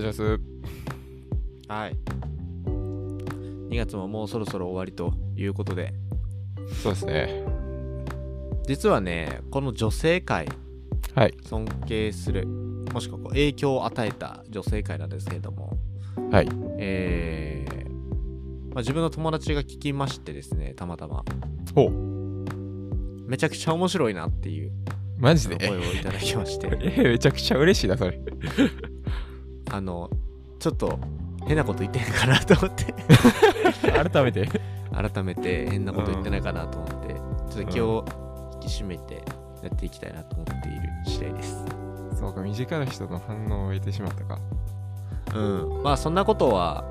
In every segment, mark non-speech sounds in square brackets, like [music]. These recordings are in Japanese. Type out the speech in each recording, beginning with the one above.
願いします。はい。2月ももうそろそろ終わりということで、そうですね。実はね、この女性界、はい。尊敬する、もしくはこう影響を与えた女性界なんですけれども、はい。えーまあ、自分の友達が聞きましてですね、たまたま、ほう。めちゃくちゃ面白いなっていうマジで声をいただきまして、え、めちゃくちゃ嬉しいな、それ。あの、ちょっと変なこと言ってんかなと思って、[laughs] 改めて。改めて変なこと言ってないかなと思って、ちょっと気を引き締めてやっていきたいなと思っている次第です。そうか、身近な人の反応を得てしまったか。うん。まあそんなことは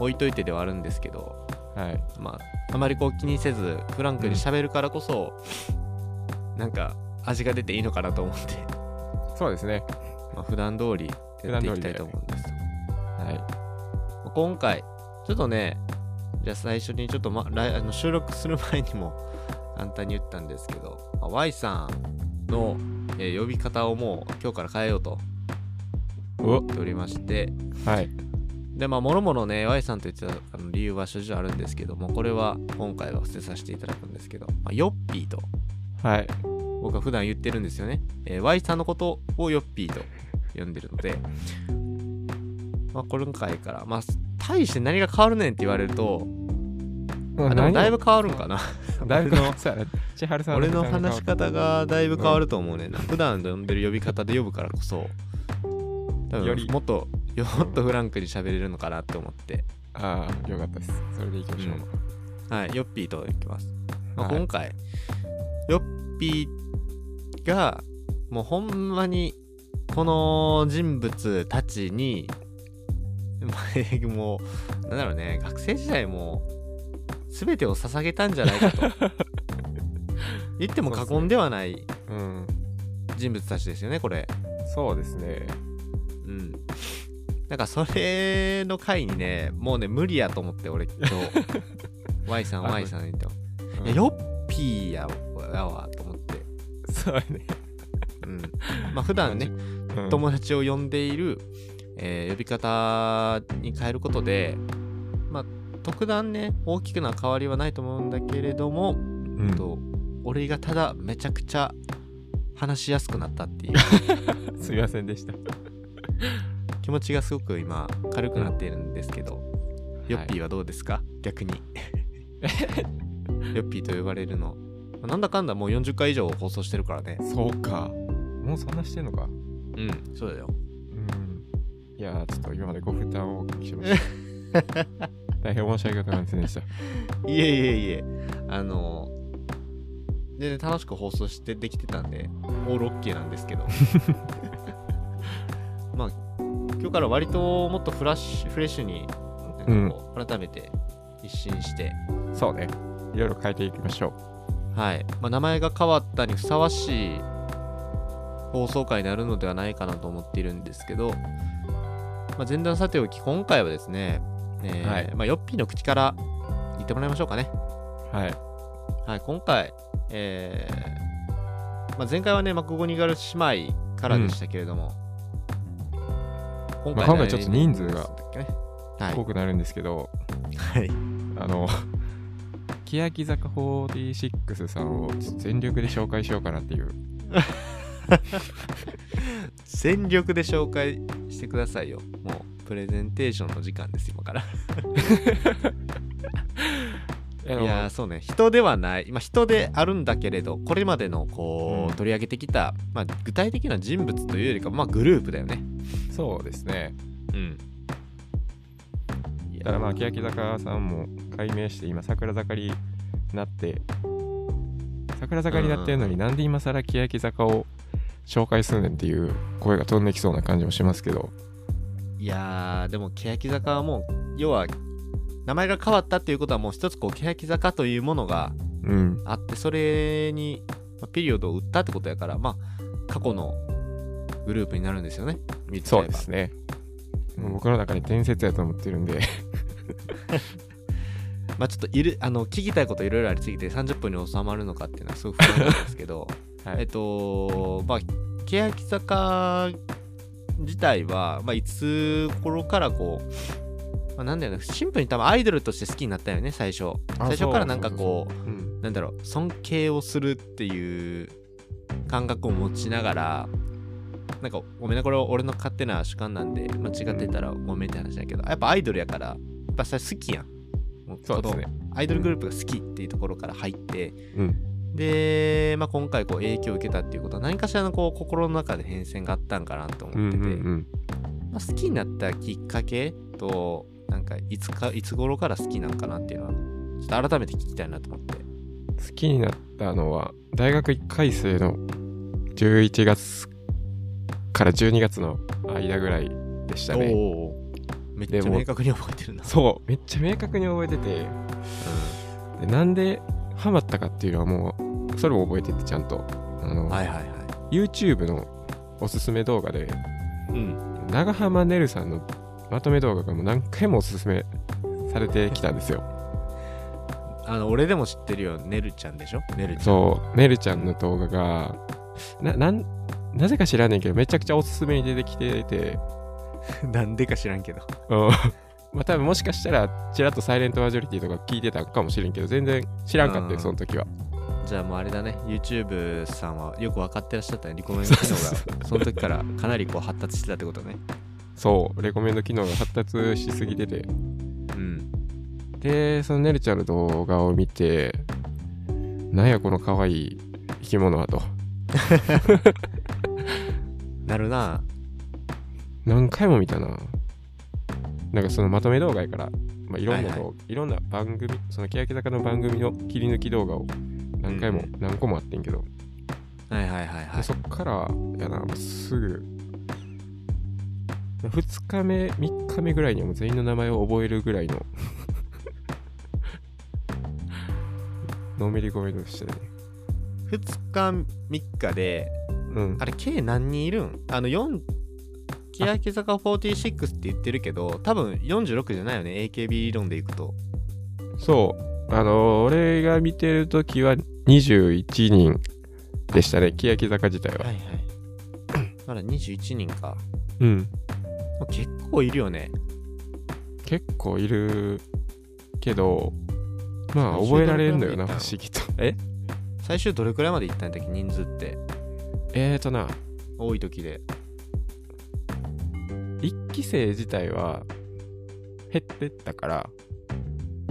置いといてではあるんですけど、はい。まああまりこう気にせずフランクに喋るからこそ、なんか味が出ていいのかなと思って、そうですね。まあ、普段通りやっていきたいと思うんです。は今回、ちょっとね、じゃあ最初にちょっと、ま、来あの収録する前にも [laughs] 簡単に言ったんですけど、まあ Y さんの、えー呼び方をもう今日から変えようと言っておりまして、はい。で、まあ、もろもろね、Y さんと言ってたあの理由は諸々あるんですけども、これは今回は伏せさせていただくんですけど、まあ、ヨッピーとはい。僕は普段言ってるんですよね。えー Y さんのことをヨッピーと呼んでるので、まあ、今回から、まあ、大して何が変わるねんって言われると、あでもだいぶ変わるんかな。[laughs] だいぶ俺の俺の話し方方がだいぶ変わると思うねんな。普段呼んでる呼び方で呼ぶからこそ、多より。分もっと、よもっとフランクに喋れるのかなって思って、ああよかったです。それでいきましょう、はい、ヨッピーといきます。まあはい。今回、ヨッピーが、もうほんまに、この人物たちに、ま [laughs] あもう、なんだろうね、学生時代も、すべてを捧げたんじゃないかと。[laughs] 言っても過言ではないうん人物たちですよね、これ。そうですねうん。なんかそれの回にね、もうね、無理やと思って、俺今日。[laughs] Y さん、あ Y さんにと。うんいや、ヨッピーややわ、と思って。そうやね、うん。まあ、普段ね、うん友達を呼んでいる、えー呼び方に変えることで、まあ、特段ね、大きくな変わりはないと思うんだけれども、うん。と俺がただめちゃくちゃ話しやすくなったっていう。[laughs] すみませんでした。気持ちがすごく今軽くなっているんですけど、ヨッピーはどうですか？逆に。[laughs] ヨッピーと呼ばれるの。まあなんだかんだもう40回以上放送してるからね。そうか。もうそんなしてんのかうん、そうだよ。うん。いやーちょっと今までご負担をおかけしました。[laughs] 大変申し訳ございませんでした。いえいえいえ、あの、全然楽しく放送してできてたんで、オールオッケーなんですけど。[laughs] まあ、今日から割ともっとフラッシュ、フレッシュに、なん改めて一新して、そうね。いろいろ変えていきましょはい。まあ、名前が変わったにふさわしい放送回になるのではないかなと思っているんですけど、まあ、前段さておき、今回はですね、えーはい。まあ、ヨッピーの口から言ってもらいましょうかね。うはい。はい、今回、えーまあ、前回はね、マクゴニガル姉妹からでしたけれども、今まあ今回ちょっと人数が多くなるんですけど、はい。あの欅坂46さんを全力で紹介しようかなっていう [laughs] 全力で紹介してくださいよ。もう、プレゼンテーションの時間です、今から。[laughs] いやそうね。人ではない、まあ、人であるんだけれどこれまでのこう、うん。取り上げてきた、まあ、具体的な人物というよりかまあグループだよね。そうですね。うん。いだからまあ欅坂さんも改名して今桜坂になって桜坂になってるのになんで今更欅坂を紹介するねんっていう声が飛んできそうな感じもしますけど。いやーでも欅坂はもう要は名前が変わったっていうことはもう一つこう欅坂というものがうん。あってそれに、まあピリオドを打ったってことやからまあ過去のグループになるんですよね。そうですね。僕の中に伝説やと思ってるんで。[laughs] まあちょっといるあの聞きたいこといろいろありすぎて30分に収まるのかっていうのはすごく不安なんですけど、[laughs] はい。えっとまあ欅坂自体は、まあ、いつ頃からこう、まあ、なんだよねシンプルに多分アイドルとして好きになったよね最初。あ最初からなんかこうそうんなんだろう尊敬をするっていう感覚を持ちながらなんかごめんなこれ俺の勝手な主観なんで間違ってたらごめんって話だけどやっぱアイドルやからやっぱそれ好きやん。もそうですね。アイドルグループが好きっていうところから入って、うんで、まあ、今回こう影響を受けたっていうことは何かしらのこう心の中で変遷があったんかなと思うんってて、うんまあ、好きになったきっかけとなんかいつかいつ頃から好きなんかなっていうのはちょっと改めて聞きたいなと思って。うん好きになったのは大学1回生の11月から12月の間ぐらいでしたね。めっちゃ明確に覚えてるな。そうめっちゃ明確に覚えてて。でなんでハマったかっていうのはもうそれも覚えててちゃんと。あの、はいはいはい。YouTube のおすすめ動画でうん。長濱ねるさんのまとめ動画がもう何回もおすすめされてきたんですよ。あの俺でも知ってるよ。ねるちゃんでしょ？ねるちゃん。そう。ねるちゃんの動画がななんなぜか知らんねんけどめちゃくちゃおすすめに出てきてて。[laughs] なんでか知らんけど。うんまあ多分もしかしたらちらっとサイレントマジョリティとか聞いてたかもしれんけど全然知らんかったうん。よその時は。じゃあもうあれだね。YouTube さんはよく分かってらっしゃったね。[laughs] リコメンド機能が。その時からかなりこう発達してたってことね。そう。レコメンド機能が発達しすぎてて。うん。でそのねるちゃんの動画を見てなんやこの可愛い生き物はと。[laughs] なるな。何回も見たななんかそのまとめ動画やから、まあ、いろんな動画、はいいろんな番組その欅坂の番組の切り抜き動画を何回もうん。何個もあってんけど、はいはいはいはい。でそっからやなもうすぐ。2日目3日目ぐらいにはもう全員の名前を覚えるぐらいの [laughs] のめり込みでしたね。2日3日でうん。あれ計何人いるん？あの4欅坂46って言ってるけど多分46じゃないよね AKB 理論でいくと。そう。あの俺が見てる時は21人でしたね欅坂自体は、はいはい。[clears throat] まだ21人か。うん。結構いるよね。結構いるけどまあ覚えられるんだよな不思議と。え？最終どれくらいまで行ったんだっけ？人数って。えーとな。多い時で。1期生自体は減ってったから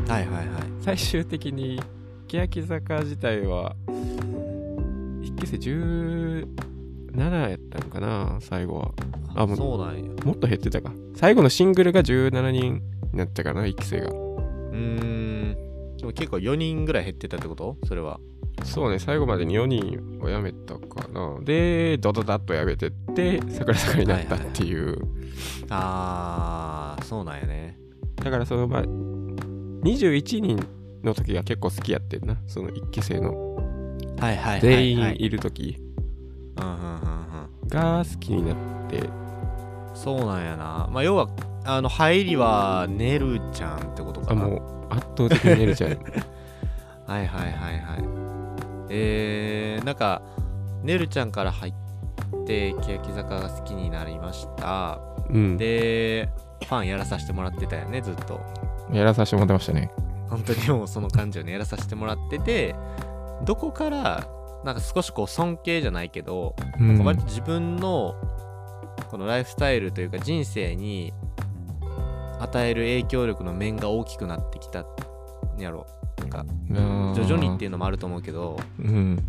はいはいはい。最終的に欅坂自体は1期生17やったのかな最後は。あもうそうなんや。もっと減ってたか。最後のシングルが17人になったかな1期生が。うーん。でも結構4人ぐらい減ってたってこと？それはそうね最後までに4人を辞めたかな。でドドダッと辞めてって桜坂になったっていう、あーそうなんやね。だからそのまあ21人の時が結構好きやってんな。その1期生の。はいはいはい、はい、全員いる時。うんうんうんうん。が好きになって。そうなんやな。まあ要はあの入りはねるちゃんってことかな。あもう圧倒的にねるちゃん。[laughs] はいはいはいはいえー、なんかねるちゃんから入って欅坂が好きになりました。うん。でファンやらさせてもらってたよねずっと。やらさせてもらってましたね。本当にもうその感じをねやらさせてもらっててどこからなんか少しこう尊敬じゃないけど、うん。割と自分のこのライフスタイルというか人生に与える影響力の面が大きくなってきたんやろなんか徐々にっていうのもあると思うけどうん。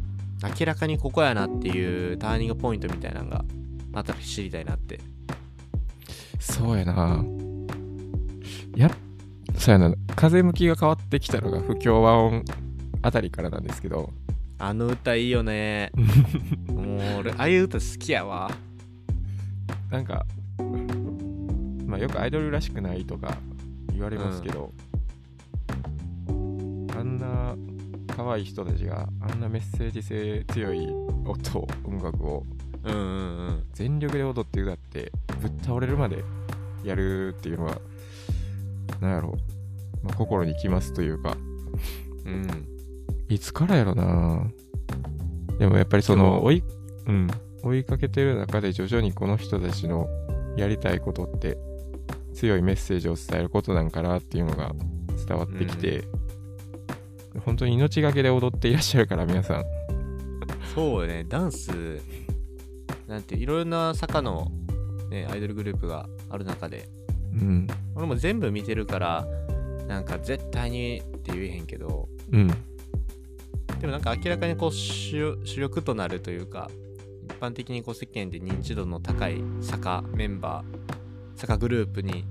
明らかにここやなっていうターニングポイントみたいなのがあったら知りたいなって。そうやな。やっそうやな。風向きが変わってきたのが不協和音あたりからなんですけど。あの歌いいよね。もう俺ああいう歌好きやわ。なんかまあよくアイドルらしくないとか言われますけど、あんな可愛い人たちがあんなメッセージ性強い音音楽をうんうんうん。全力で踊って歌ってぶっ倒れるまでやるっていうのはなんやろう、まあ、心にきますというか。うん。いつからやろな。でもやっぱりその追い,、うん、追いかけてる中で徐々にこの人たちのやりたいことって強いメッセージを伝えることなんかなっていうのが伝わってきて、本当に命がけで踊っていらっしゃるから皆さん。そうよねダンスなんていろいろな坂の、ね、アイドルグループがある中で。うん。俺も全部見てるからなんか絶対にって言えへんけど。うん。でもなんか明らかにこう主主力となるというか一般的にこう世間で認知度の高い坂メンバー坂グループに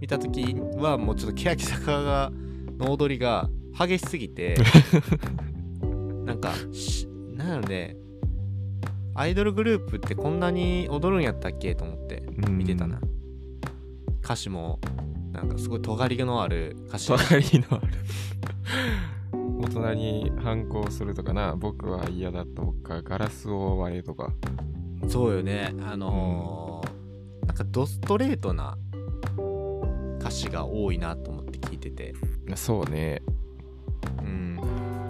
見た時はもうちょっと欅坂がの踊りが激しすぎて [laughs] なんかしなんやろね。アイドルグループってこんなに踊るんやったっけと思ってうん。見てたな、歌詞もなんかすごい尖りのある歌詞。尖りのある。大人に反抗するとかな。僕は嫌だとかガラスを割れとか。そうよね。あのーなんかドストレートな歌詞が多いなと思って聞いてて。そうね。うん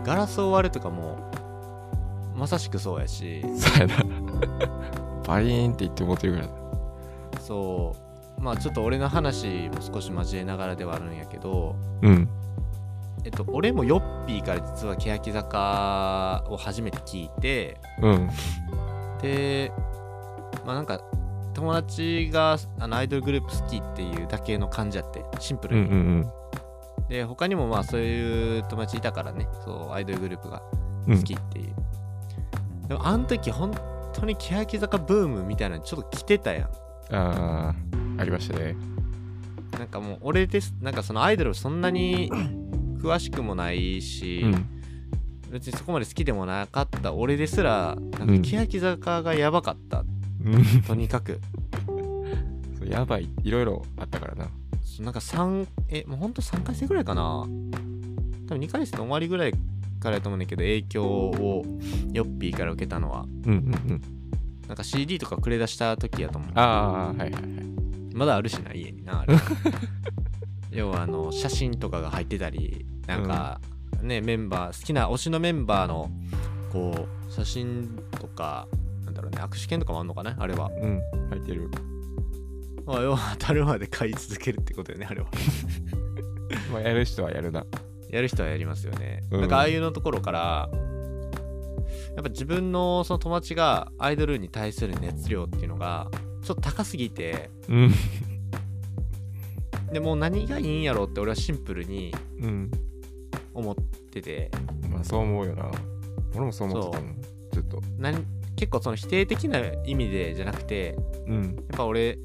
ガラスを割るとかもまさしくそうやし。そうやな。[laughs] バリーンって言って思ってるぐらい。そう。まあちょっと俺の話も少し交えながらではあるんやけど。うん。えっと俺もヨッピーから実は欅坂を初めて聞いて。うん。でまあなんか友達があのアイドルグループ好きっていうだけの感じやって。シンプルに、うんうんで他にもまあそういう友達いたからね。そうアイドルグループがうん。好きっていう、でもあの時本当に欅坂ブームみたいなのちょっと来てたやん。ああありましたね。なんかもう俺ですなんかそのアイドルそんなに詳しくもないし、うん。別にそこまで好きでもなかった俺ですらなんうん。か欅坂がやばかった、うん。とにかく。[laughs] やばいいろいろあったからななんか3えもうほんと3回生ぐらいかな。多分2回生の終わりぐらいからやと思うんだけど影響をヨッピーから受けたのは。うんうんうん。なんか CD とかくれ出した時やと思う。ああはいはいはい。まだあるしな家になあれ。[laughs] 要はあの写真とかが入ってたりなんかね、メンバー好きな推しのメンバーのこう写真とかなんだろうね握手券とかもあんのかなあれは、うん入ってるまあ、要は当たるまで買い続けるってことよねあれは。[laughs] まあやる人はやるな。やる人はやりますよね、うん。なんかああいうのところからやっぱ自分のその友達がアイドルに対する熱量っていうのがちょっと高すぎてうん。でもう何がいいんやろうって俺はシンプルにうん。思ってて。まあそう思うよな。俺もそう思ってたもん。ずっと。何結構その否定的な意味でじゃなくてうん。やっぱ俺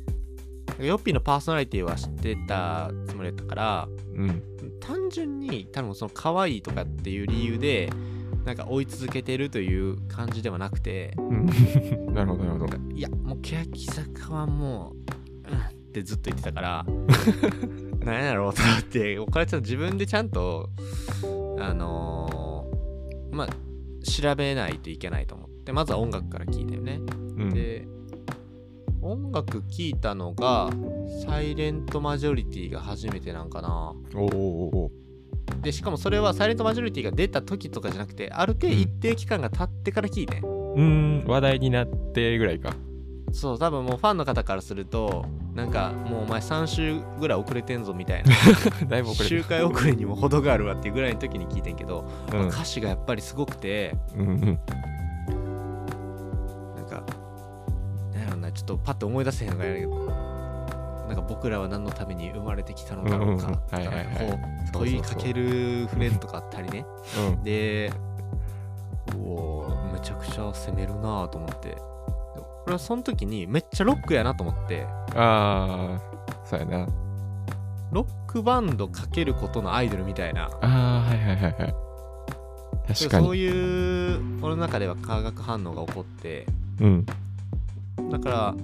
ヨッピーのパーソナリティは知ってたつもりだったからうん。単純に多分その可愛いとかっていう理由でなんか追い続けてるという感じではなくてうん。[laughs] なるほどなるほど。いやもう欅坂はもう、うん、ってずっと言ってたから [laughs] 何やろうと思ってこれちょっと自分でちゃんとあのーまあ調べないといけないと思ってまずは音楽から聞いたよね。うん。で音楽聴いたのがサイレントマジョリティが初めてなんかな。おおおおでしかもそれはサイレントマジョリティが出た時とかじゃなくてある程度一定期間が経ってから聞いて。ん、うーん話題になってぐらいか。そう多分もうファンの方からするとなんかもうお前3週ぐらい遅れてんぞみたいな。[laughs] だいぶ遅れて周回遅れにも程があるわっていうぐらいの時に聞いてんけど、うん。歌詞がやっぱりすごくてうんうんとパッと思い出せへんのがやるけどなんか僕らは何のために生まれてきたのだろうかとか問いかけるフレーズとかあったりね。うん。でおおめちゃくちゃ攻めるなぁと思って。で俺はその時にめっちゃロックやなと思って。ああそうやな。ロックバンドかけることのアイドルみたいな。ああはいはいはいはい。確かそうにいう俺の中では化学反応が起こって。うんだか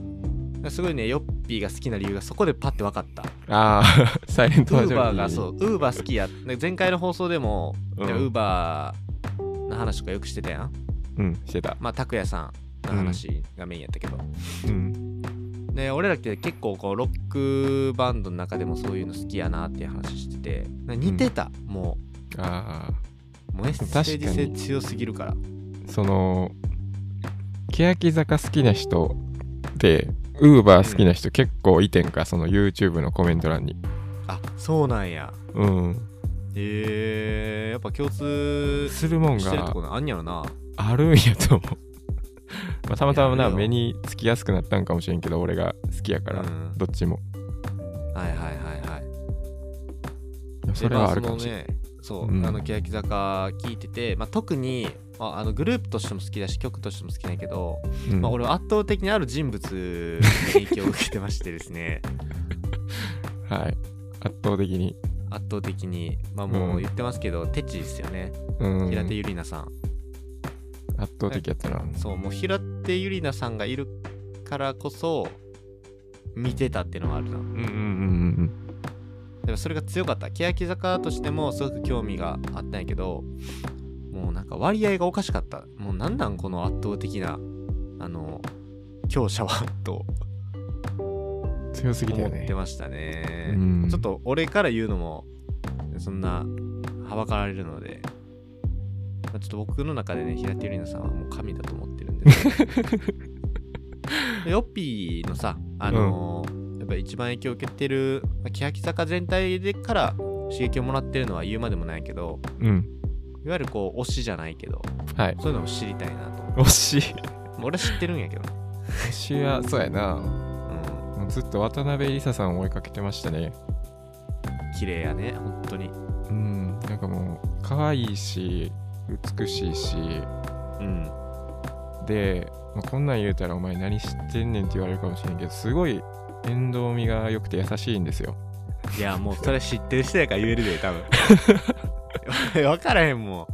らすごいねヨッピーが好きな理由がそこでパッて分かった。ああ [laughs] サイレンウトマジョリティーバーがそうウーバー好きや。で前回の放送でもうん。ウーバーの話とかよくしてたやん。うんしてた。まあ拓也さんの話がメインやったけど、うん。で俺らって結構こうロックバンドの中でもそういうの好きやなっていう話してて似てた、もああうもうメッセージ性強すぎるから。その欅坂好きな人でウーバー好きな人結構いてんか、その YouTube のコメント欄に。あそうなんやうん。へえやっぱ共通するもんがあんやろなあるんやと思う。[laughs] まあ、たまたまな、目につきやすくなったんかもしれんけど、俺が好きやから、うんどっちも。はいはいはいはいそれはあるかもしれない。でまあそのねそう、うんあの欅坂聞いてて、まあ、特に、まあ、あのグループとしても好きだし曲としても好きなんやけど、うん。まあ、俺は圧倒的にある人物に影響を受けてましてですね。[laughs] はい。圧倒的に。圧倒的に。まあもう言ってますけど、テチですよね。うん。平手ゆりなさん、圧倒的やったな。そうもう平手ゆりなさんがいるからこそ見てたっていうのがあるな。うんうんうん。でもそれが強かった。欅坂としてもすごく興味があったんやけどもうなんか割合がおかしかったもうなんなんこの圧倒的なあの強者はとうん。強すぎたよね思って。ましたね、うんちょっと俺から言うのもそんなはばかられるのでまあちょっと僕の中でね平手友梨奈さんはもう神だと思ってるんで [laughs] ヨッピーのさあのーやっぱ一番影響を受けてる、まあ、欅坂全体でから刺激をもらってるのは言うまでもないけどうん。いわゆるこう推しじゃないけどはい。そういうのも知りたいなと惜し俺は知ってるんやけどね惜しいは、そうやな。うんもうずっと渡辺梨沙さんを追いかけてましたね。綺麗やね本当にうん。なんかもう、可愛いし、美しいし、うんで、まあ、こんなん言うたらお前何知ってんねんって言われるかもしれんけど、すごい面倒見が良くて優しいんですよ。いやもうそれ知ってる人やから言えるで多分 [laughs] [laughs] 分からへんもん。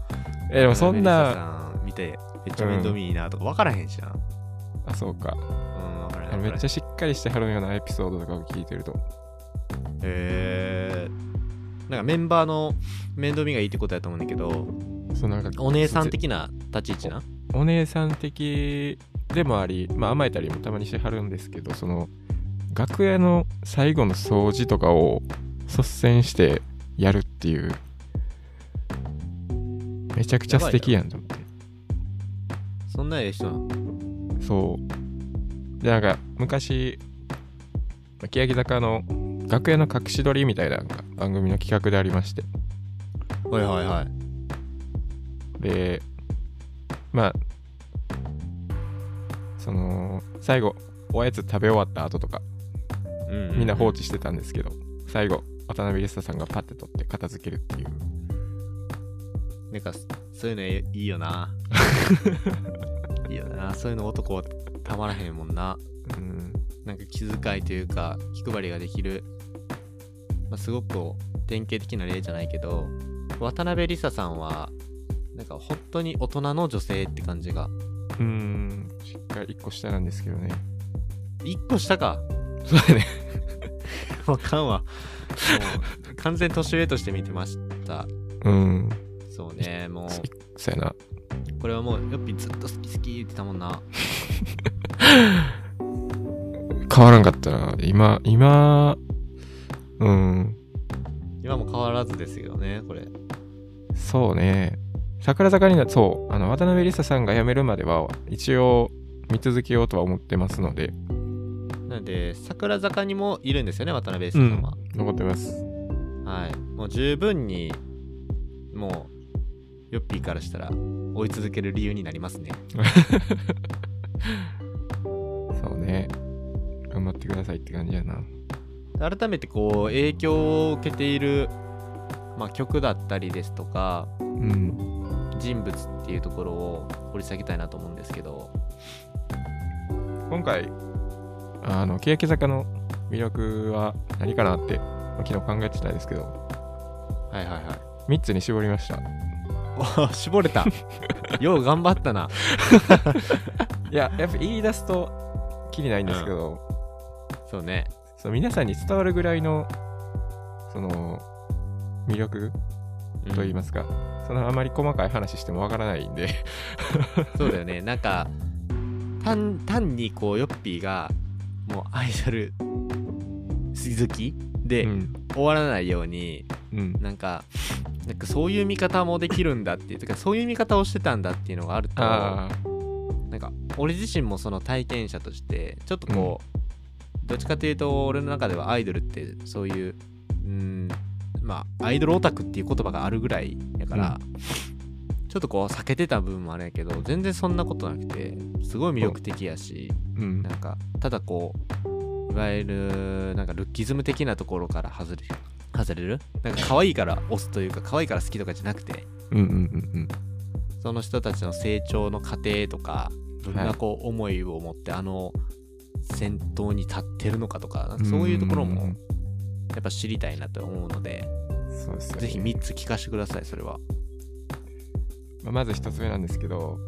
え、でもそんな、さん見てめっちゃ面倒見いいなとか分からへんしな。あ、そうか。うん分からへんめっちゃゃしっかりしてはるようなエピソードとかを聞いてると。へえなんかメンバーの面倒見がいいってことやと思うんだけどそうなんかお姉さん的な立ち位置な？お姉さん的でもあり、まあ、甘えたりもたまにしてはるんですけどその楽屋の最後の掃除とかを率先してやるっていうめちゃくちゃ素敵やんと思ってそんなええ人なの？そう。でなんか昔まあ欅坂の楽屋の隠し撮りみたいな番組の企画でありまして。はいはいはい。でまあその最後おやつ食べ終わった後とかうんうみんな放置してたんですけど、最後渡辺康さんがパッて取って片付けるっていうなんかそういうのえいいよな。いいよな。そういうの男はたまらへんもんな。うん。なんか気遣いというか気配りができる、まあ、すごく典型的な例じゃないけど渡辺梨沙さんはなんか本当に大人の女性って感じが。うん。しっかり1個下なんですけどね。1個下か。そうだね。[laughs] わかんわ。もう。完全年上として見てました。うんそうねもう。そうやな。これはもうよっぴずっと好き好き言ってたもんな。[laughs] 変わらんかったな。今今うん。今も変わらずですよねこれ。そうね。桜坂になそう。あの渡辺梨沙さんが辞めるまでは一応見続けようとは思ってますので。なので桜坂にもいるんですよね渡辺梨沙さんは、残ってます。はい。もう十分にもうヨッピーからしたら追い続ける理由になりますね。[laughs] そうね。頑張ってくださいって感じやな。改めてこう影響を受けている、まあ、曲だったりですとかうん。人物っていうところを掘り下げたいなと思うんですけど。今回あの欅坂の魅力は何かなってまあ昨日考えてたんですけど。はいはいはい。3つに絞りました。お [laughs] 絞れた [laughs] よう頑張ったな。[laughs] いややっぱ言い出すときりないんですけど、そうね。そう皆さんに伝わるぐらいのその魅力うんと言いますか、そのあまり細かい話してもわからないんでそうだよね。なんか、単単にこう、ヨッピーが、もうアイドル好きで、うん。終わらないように、うん。なんか、なんかそういう見方もできるんだっていう、とかそういう見方をしてたんだっていうのがあると、なんか、俺自身もその体験者として、ちょっとこう、どっちかというと俺の中ではアイドルってそういううんまあアイドルオタクっていう言葉があるぐらいやから、ちょっとこう避けてた部分もあるんやけど全然そんなことなくてすごい魅力的やし、うん。なんかただこういわゆるなんかルッキズム的なところから外れ外れる？なんか可愛いから推すというか可愛いから好きとかじゃなくてうんうんうんその人たちの成長の過程とかどんはないこう思いを持ってあの先頭に立ってるのかとかなんかそういうところもんんやっぱ知りたいなと思うのでうんそうですよね。ぜひ3つ聞かせてくださいそれは。まあまず一つ目なんですけど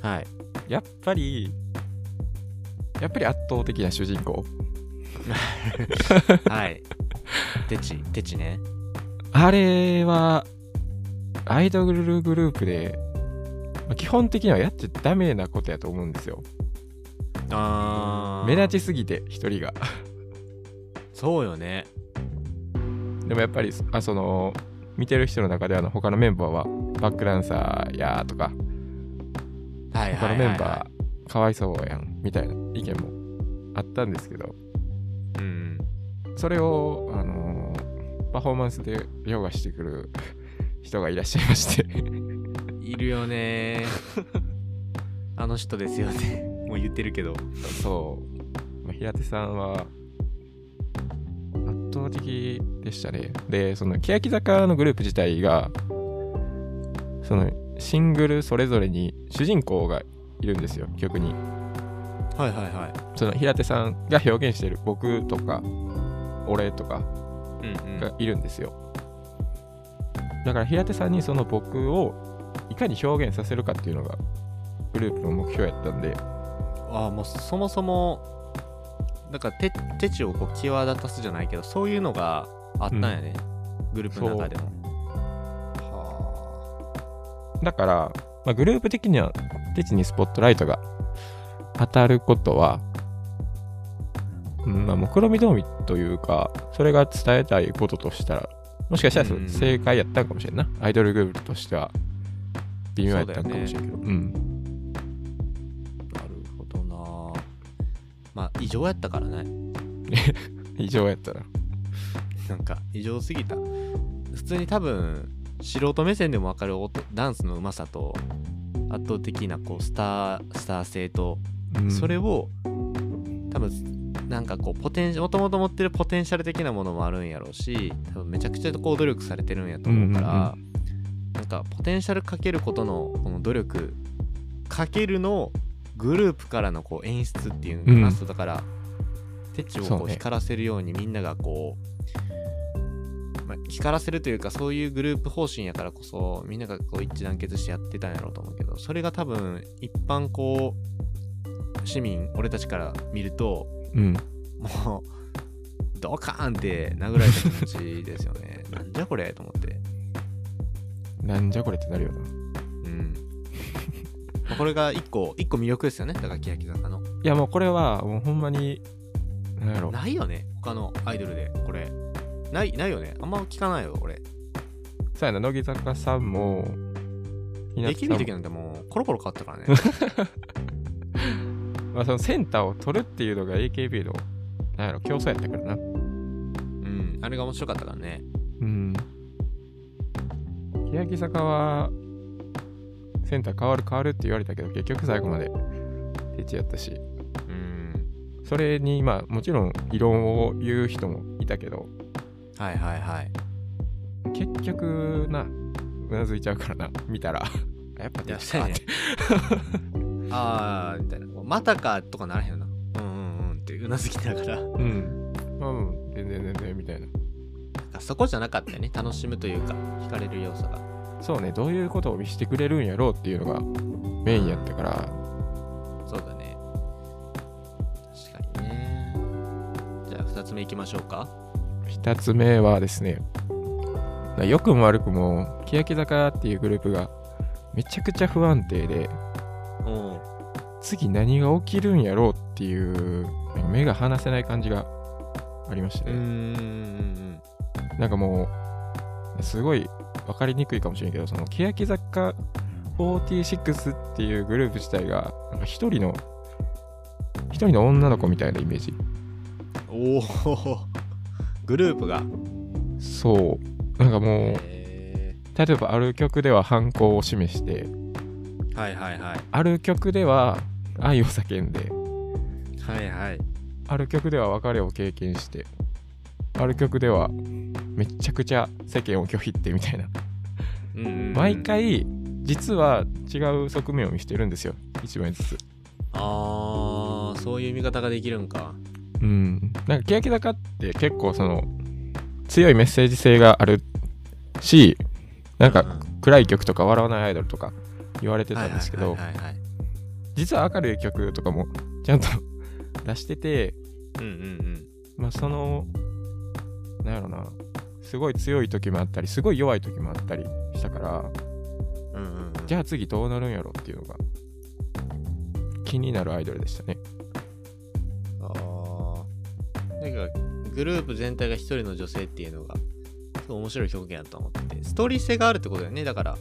はい。やっぱりやっぱり圧倒的な主人公。[laughs] はい。テチテチね。あれはアイドルグループでまあ基本的にはやっちゃダメなことやと思うんですよ。あー。目立ちすぎて一人が。そうよね。でもやっぱりあその見てる人の中ではあの他のメンバーはバックダンサーやーとかはい他はいはい、はい、のメンバーかわいそうやんみたいな意見もあったんですけど。うん。それを、あのーパフォーマンスでヨガしてくる人がいらっしゃいまして。いるよね。あの人ですよね。もう言ってるけど。そう、まあ、平手さんは圧倒的でしたね。でその欅坂のグループ自体がそのシングルそれぞれに主人公がいるんですよ曲に。はいはいはい。その平手さんが表現してる僕とか俺とかうんうん。がいるんですよ、だから平手さんにその僕をいかに表現させるかっていうのがグループの目標やったんで。ああもうそもそもだから手手地をこう際立たすじゃないけどそういうのがあったんやね、グループの中でも。はだから、まあ、グループ的にはテチにスポットライトが当たることは、うんまあ、目論見通りというか、それが伝えたいこととしたら、もしかしたら正解やったんかもしれんな。アイドルグループとしては微妙やったんかもしれんけど。うん。あなるほどなまあ異常やったからね [laughs] 異常やったら。なんか異常すぎた普通に多分素人目線でも分かる音ダンスのうまさと圧倒的なこうスタースター性とうん。それを多分なんかこうポテンシもともと持ってるポテンシャル的なものもあるんやろうし多分めちゃくちゃこう努力されてるんやと思うから、なんかポテンシャルかけることのこの努力かけるのグループからのこう演出っていうのかな、うん。そうだからテチをこう光らせるようにみんながこう、まあ、光らせるというかそういうグループ方針やからこそみんながこう一致団結してやってたんやろうと思うけどそれが多分一般こう市民俺たちから見るとうん。もうドカーンって殴られた気持ちですよね。[laughs] なんじゃこれと思って。なんじゃこれってなるよな。うん。まあこれが一個一個魅力ですよね。だから欅坂の。いやもうこれはもうほんまに、なんやろ。ないよね。他のアイドルでこれないないよね。あんま聞かないよ俺。そうやな、乃木坂さんも、ひなたさん AKB のも時なんてもうコロコロ変わったからね。[laughs] まあ、そのセンターを取るっていうのが AKB の、なんやろ、競争やったからな。うんあれが面白かったからね。うん。欅坂は、センター変わる変わるって言われたけど、結局最後まで、テチやったし、うん。それに、まあ、もちろん異論を言う人もいたけど、はいはいはい。結局な、うなずいちゃうからな、見たら。[laughs] やっぱいやテチかって。[laughs] ああみたいな。またかとかならへんよな。うんうんうんってうなずきながら。うん。まあ、うん、全然全然、みたいな。そこじゃなかったよね。楽しむというか惹かれる要素が。そうね、どういうことを見せてくれるんやろうっていうのがメインやったから、そうだね。確かにね。じゃあ2つ目いきましょうか二つ目はですね、良くも悪くも、欅坂っていうグループがめちゃくちゃ不安定で、うん次何が起きるんやろうっていう、目が離せない感じがありましたね。んなんかもう、すごい分かりにくいかもしれんけど、その欅坂46っていうグループ自体が、なんか一人の、一人の女の子みたいなイメージ。おおグループが。そう。なんかもうへ例えばある曲では反抗を示してーはいはいはい。ある曲では愛を叫んではいはい。ある曲では別れを経験してある曲ではめちゃくちゃ世間を拒否ってみたいな。うん。毎回実は違う側面を見せてるんですよ。一枚ずつ。あーそういう見方ができるんかうん。なんか欅坂って結構その強いメッセージ性があるしなんかうん。うん暗い曲とか笑わないアイドルとか言われてたんですけど実は明るい曲とかもちゃんと [laughs] 出しててうんうんまあそのなんやろなすごい強い時もあったりすごい弱い時もあったりしたからうんうんうんうん。じゃあ次どうなるんやろっていうのが気になるアイドルでしたねなんかグループ全体が一人の女性っていうのがすごい面白い表現だと思っててストーリー性があるってことだよねだから。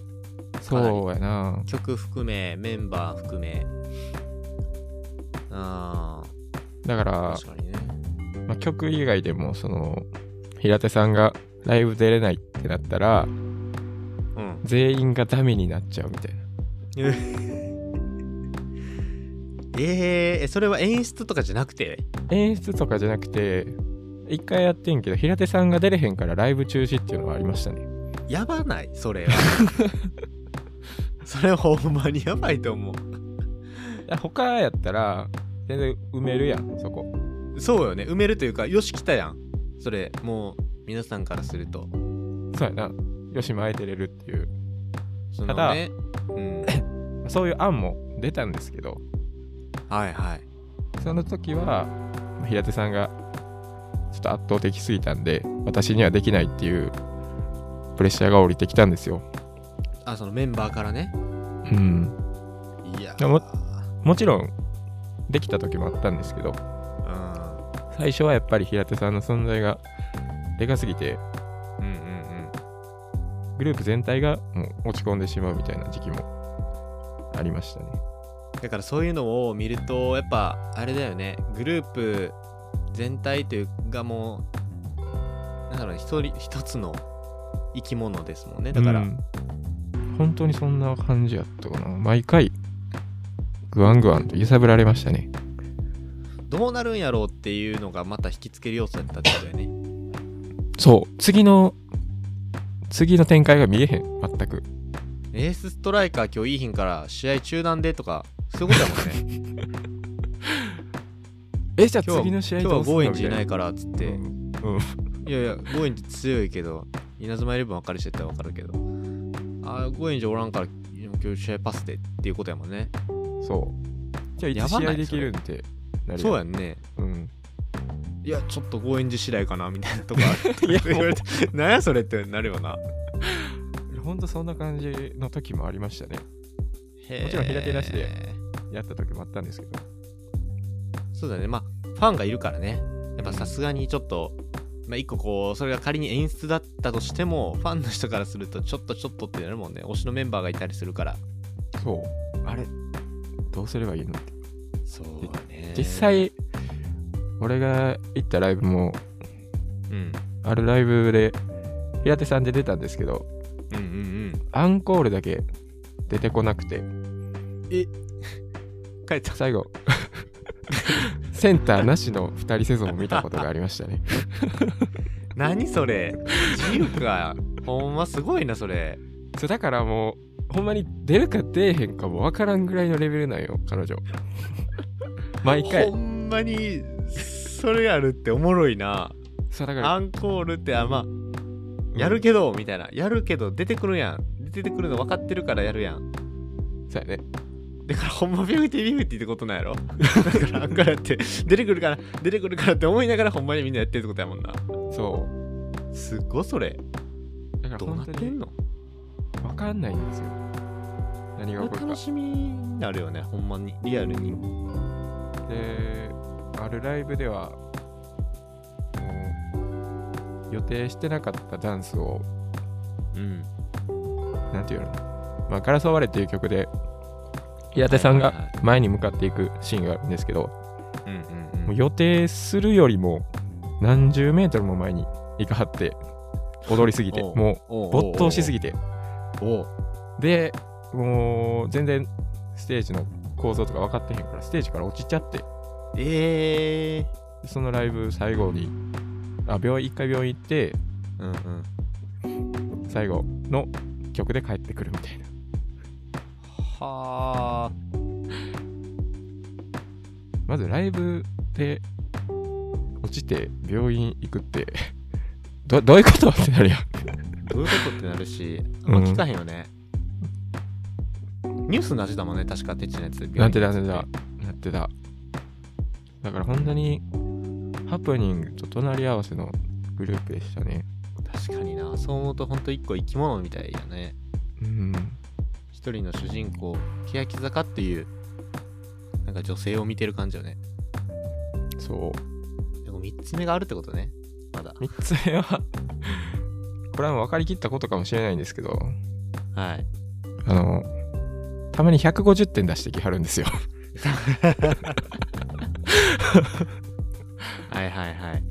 そうやな。曲含めメンバー含め。あだからあ、確かにね。まあ、曲以外でもその平手さんがライブ出れないってなったらうん。全員がダメになっちゃうみたいな [laughs] えー、それは演出とかじゃなくて？演出とかじゃなくて一回やってんけど平手さんが出れへんからライブ中止っていうのがありましたね。やばない？それは。[laughs] それはほんまにやばいと思う。他やったら全然埋めるやんそこ。そうよね。埋めるというかよし来たやん。それもう皆さんからすると。そうやな。よし前出れるっていう。ただねうん。[laughs] そういう案も出たんですけどはいはい。その時は平手さんがちょっと圧倒的すぎたんで私にはできないっていうプレッシャーが降りてきたんですよ。あそのメンバーからね。うん。いやでももちろんできた時もあったんですけどうん。最初はやっぱり平手さんの存在がでかすぎてうんうんグループ全体がもう落ち込んでしまうみたいな時期もありましたね。うんだからそういうのを見るとやっぱあれだよね。グループ全体というかもうなんだろうね一人一つの生き物ですもんね。だから、うん。本当にそんな感じやったかな。毎回グワングワンと揺さぶられましたね。どうなるんやろうっていうのがまた引きつける要素だったってことだよね。そう。次の次の展開が見えへん。全く。エースストライカー今日いい日から試合中断でとかそういうことだもんね。[laughs] えじゃあ今日次の試合今日はどうすんのゴーインジいないみからっつって、うん。うんいやいやゴーインジ強いけど稲妻イレブン分かりしてたら分かるけど。あーゴーインジおらんから今日試合パスでっていうことやもんね。そう。じゃあいつやばない試合できるんってなるんそうやんね。うん。いやちょっとゴーインジ次第かなみたいなとこある [laughs] いや言われてなんやそれってなるよな。ほんとそんな感じの時もありましたね。ももちろん平手なしでやった時もあったんですけど。そうだね。まあファンがいるからね。やっぱさすがにちょっとまあ一個こうそれが仮に演出だったとしてもファンの人からするとちょっとちょっとってなるもんね。推しのメンバーがいたりするから。そう。あれどうすればいいの？ってそうだね。実際俺が行ったライブもうん。あるライブで平手さんで出たんですけどうんうんうん。アンコールだけ出てこなくて帰った最後。センターなしの2人セゾンを見たことがありましたね。何それ？自由か。ほんますごいなそれ。そうだからもうほんまに出るか出えへんかもわからんぐらいのレベルなんよ彼女。[laughs] 毎回。ほんまにそれやるっておもろいな。そうだから。アンコールってあまあやるけどみたいな。やるけど出てくるやん。出てくるの分かってるからやるやん。そうやねだからほんまビューティービューティーってことなんやろ？[laughs] だからアンコールやって出てくるから出てくるからって思いながらほんまにみんなやってるってことやもんな。そすっごいそれ。うだからどうなってんの？わかんないんですよ。何が起こるか。楽しみになるよねほんまに。リアルに。であるライブではもう予定してなかったダンスをうん。なんていうの？まあ、ガラス割れっていう曲で平手さんが前に向かっていくシーンがあるんですけど、もう予定するよりも何十メートルも前に行かはって踊りすぎてもおう。没頭しすぎぎてでもう全然ステージの構造とか分かってへんからステージから落ちちゃって。ええそのライブ最後にあ病院一回病院行ってうんうん。最後の曲で帰ってくるみたいなはあまずライブで落ちて病院行くって [laughs] どどういうことってなるやん。どういうことってなるしあんま聞かへんよね、ニュースになってたもんね確かテチのやつなってたなってた。なってた。だから本当にハプニングと隣り合わせのグループでしたね。確かにな。そう思うとほんと一個生き物みたいやね。うん一人の主人公欅坂っていうなんか女性を見てる感じよね。そう。でも3つ目があるってことねまだ。3つ目はこれはもう分かりきったことかもしれないんですけど。はい。あのたまに150点出してきはるんですよ。はいはいはい。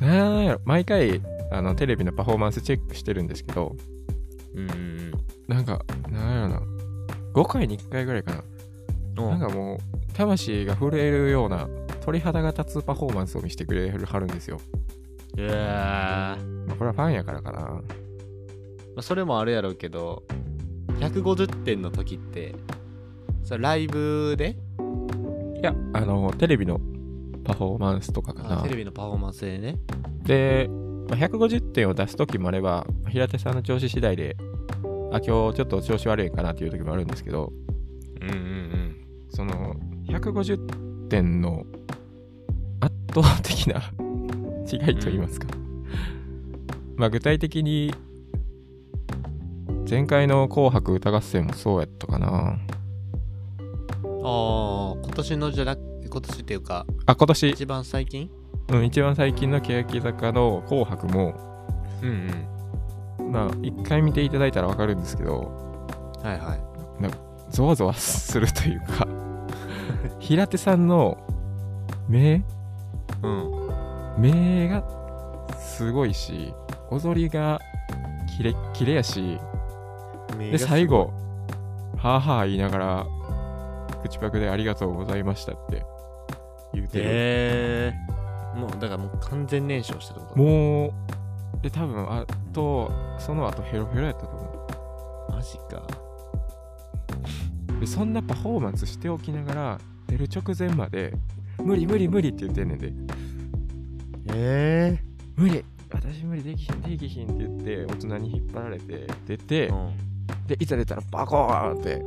なんやろ。毎回あのテレビのパフォーマンスチェックしてるんですけど。うんうん。なんかなんやろな5回に1回ぐらいかな。う。んなんかもう魂が震えるような鳥肌が立つパフォーマンスを見せてくれはるんですよ、いやー。まあ、これはファンやからかな。まあ、それもあるやろうけど150点の時ってそれライブで？いやあのテレビのパフォーマンスとかかな。あテレビのパフォーマンスでね。で、まあ、150点を出す時もあれば平手さんの調子次第であ今日ちょっと調子悪いかなっていう時もあるんですけどうんうんうんその150点の圧倒的な [laughs] 違いと言いますか、まあ具体的に前回の「紅白歌合戦」もそうやったかな。ああ今年のじゃなく今年っていうかあ今年、一番最近？うん、一番最近の欅坂の「紅白も」うんうんまあ一回見ていただいたら分かるんですけどはいはい。ゾワゾワするというか [laughs] 平手さんの目？うん。目がすごいし踊りがキレッキレやしで最後はあはあ言いながら口パクでありがとうございましたって言うてる、えー、もうだからもう完全燃焼したってこと？もうで多分あとその後ヘロヘロやったと思マジか。うでそんなパフォーマンスしておきながら出る直前まで無理無理無理って言ってんねんで。え無理。私無理できひんできひんって言って大人に引っ張られて出て、えうん。でいざ出たらバコーンって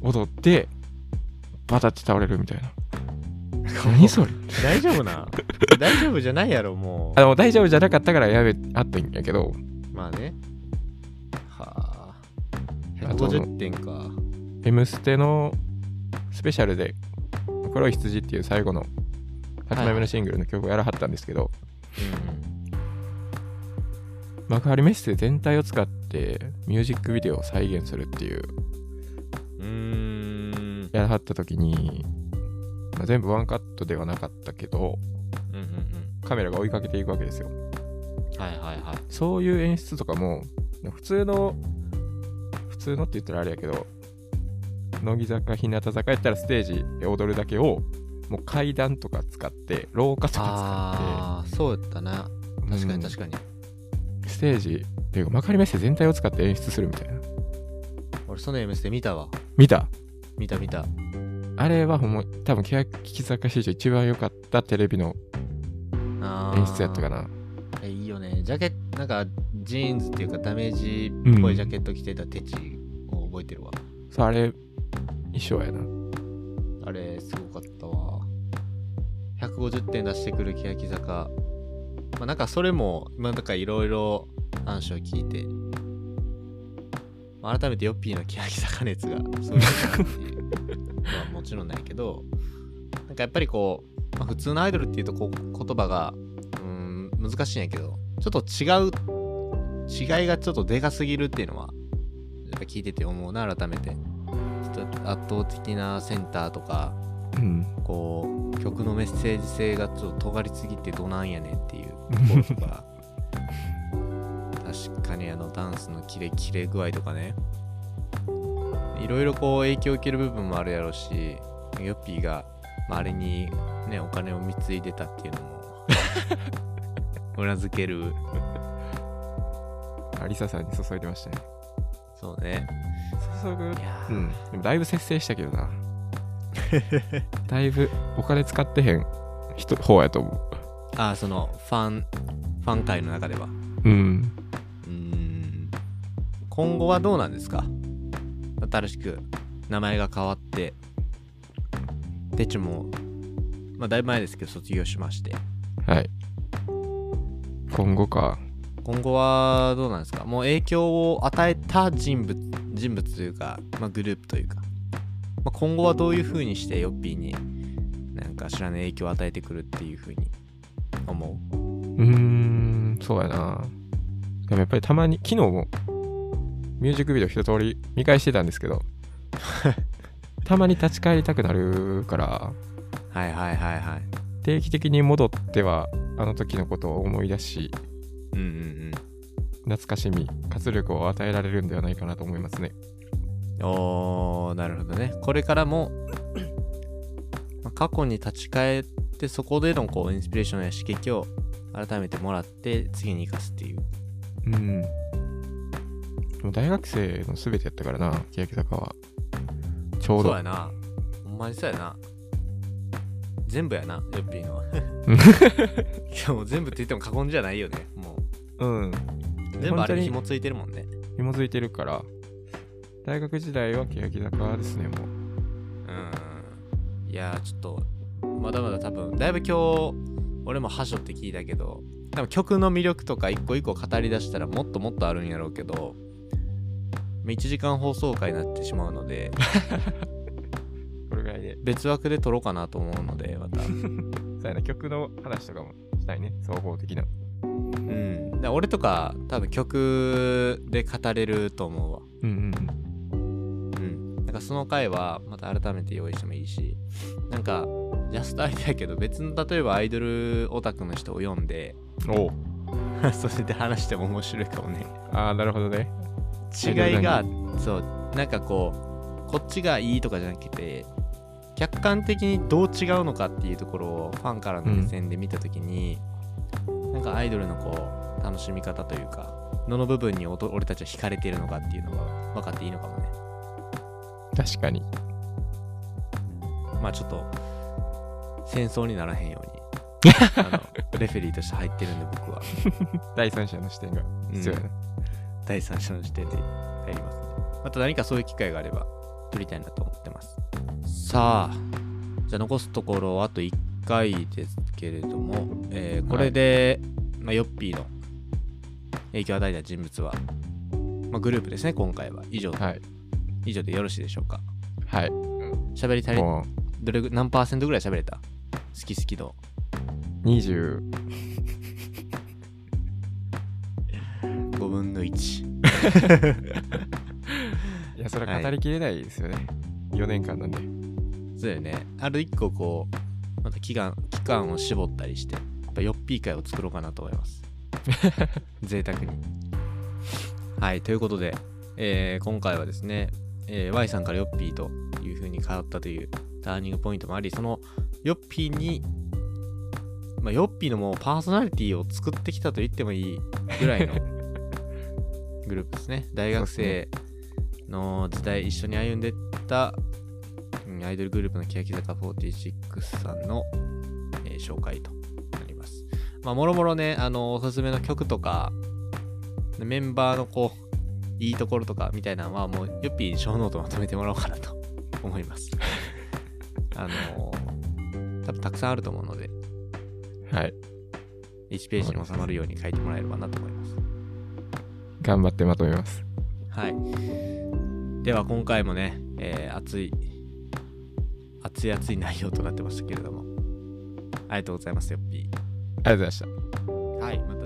踊ってバタって倒れるみたいな何それ。大丈夫な？大丈夫じゃないやろもあの大丈夫じゃなかったからやめあったんやけど。うまあね。はあ。あと150点か「M ステ」のスペシャルで「黒い羊」っていう最後の8枚目のシングルの曲をやらはったんですけど、うん。幕張メッセ全体を使ってミュージックビデオを再現するっていう。うーん。やらはった時に、まあ、全部ワンカットではなかったけどうんうんカメラが追いかけていくわけですよ。うんはいはいはい。そういう演出とかも普通の普通のって言ったらあれやけど乃木坂日向坂やったらステージで踊るだけをもう階段とか使って廊下とかああそうやったな。使って確かに確かに、かに。ステージっていうか幕張メッセ全体を使って演出するみたいな。俺その MS で見たわ。見た？見た見たあれはほんま多分欅坂史上一番良かったテレビの演出やったかな。えいいよね。ジャケットなんかジーンズっていうかダメージっぽいジャケット着てたテチを覚えてるわ、そうあれ衣装やな。あれすごかったわ。150点出してくる欅坂。まあなんかそれも今だからいろいろ話を聞いて、まあ改めてヨッピーの欅坂熱がそういうのかっていう。の [laughs] はもちろんないけどなんかやっぱりこう、まあ、普通のアイドルっていうとこう言葉がうーん難しいんやけどちょっと違う違いがちょっとでかすぎるっていうのはやっぱ聞いてて思うな改めて。ちょっと圧倒的なセンターとかうん。こう曲のメッセージ性がちょっと尖りすぎてどなんやねんっていう [laughs] ところとか。確かにあのダンスのキレキレ具合とかねいろいろこう影響を受ける部分もあるやろうしヨッピーが、まあ、あれにねお金を貢いでたっていうのも [laughs] うなずける。あリサさんに注いでましたね。そうね。注ぐうん。でもだいぶ節制したけどな。[laughs] だいぶお金使ってへん人方やと思ああそのファンファン界の中では。ううん。うーん。今後はどうなんですか？新しく名前が変わってテチも、まあ、だいぶ前ですけど卒業しまして。はい。今後か。今後はどうなんですか？もう影響を与えた人物人物というか、まあ、グループというか、まあ、今後はどういう風にしてヨッピーになんか知らない影響を与えてくるっていう風に思う？うーんそうやな。でもやっぱりたまに昨日もミュージックビデオ一通り見返してたんですけど [laughs] たまに立ち返りたくなるから。はいはいはいはい。定期的に戻ってはあの時のことを思い出しうんうんうん。懐かしみ活力を与えられるんではないかなと思いますね。おーなるほどね。これからもまあ過去に立ち返ってそこでのこうインスピレーションや刺激を改めてもらって次に生かすっていう。うん。でも大学生の全てやったからな欅坂は。ちょうど。そうやな。ほんまにそうやな。全部やなヨッピーのいや [laughs] もう全部って言っても過言じゃないよねもう。ん。う全部あれ紐ついてるもんね。紐づいてるから。大学時代は欅坂ですねもう。うん。いやーちょっとまだまだ多分だいぶ今日俺も覇所って聞いたけど多分曲の魅力とか一個一個語り出したらもっともっとあるんやろうけど1時間放送回になってしまうので [laughs] これぐらいで。別枠で撮ろうかなと思うのでまた。[laughs] そうやな曲の話とかもしたいね。総合的な。うん。だから俺とか多分曲で語れると思うわ。うんうんなんかその回はまた改めて用意してもいいしなんかジャストアイデアやけど別の例えばアイドルオタクの人を読んでうんおう。[laughs] それで話しても面白いかもね。ああなるほどね違いがそうなんかこうこっちがいいとかじゃなくて客観的にどう違うのかっていうところをファンからの目線で見た時に、なんかアイドルのこう楽しみ方というかどの部分におと俺たちは惹かれているのかっていうのが分かっていいのかもね。確かに。まあちょっと戦争にならへんように [laughs] あのレフェリーとして入ってるんで僕は。[laughs] 第三者の視点が必要やな、第三者の視点でやりますね。また何かそういう機会があれば撮りたいなと思ってます。さあ、じゃあ残すところあと1回ですけれども、えーこれで、まあ、ヨッピーの影響を与えた人物は、まあ、グループですね、今回は。以上、はい以上でよろしいでしょうか？はい喋り足り、もどれぐ何パーセントぐらい喋れた？好き好き度。う20分の1。[laughs] いやそれは語りきれないですよね、4年間なんでそうだよね。ある1個こう、また期間、期間を絞ったりして、やっぱヨッピー会を作ろうかなと思います。[laughs] 贅沢に。はい、ということで、えー今回はですね、えー Y さんからヨッピーという風に変わったというターニングポイントもあり、そのヨッピーに、まあ、ヨッピーのもうパーソナリティを作ってきたと言ってもいいぐらいのグループですね。大学生の時代一緒に歩んでったうんアイドルグループの欅坂46さんの、えー紹介となります。まあ、もろもろね、あの、おすすめの曲とか、メンバーのこう、いいところとかみたいなのは、もう、ヨッピーにショーノートまとめてもらおうかなと [laughs] 思います。あの多分たくさんあると思うので、はい1ページに収まるように書いてもらえればなと思います。頑張ってまとめますはい。では今回もね、えー熱い、熱い熱い内容となってましたけれども、ありがとうございます、よっぴありがとうございましたー。はい、また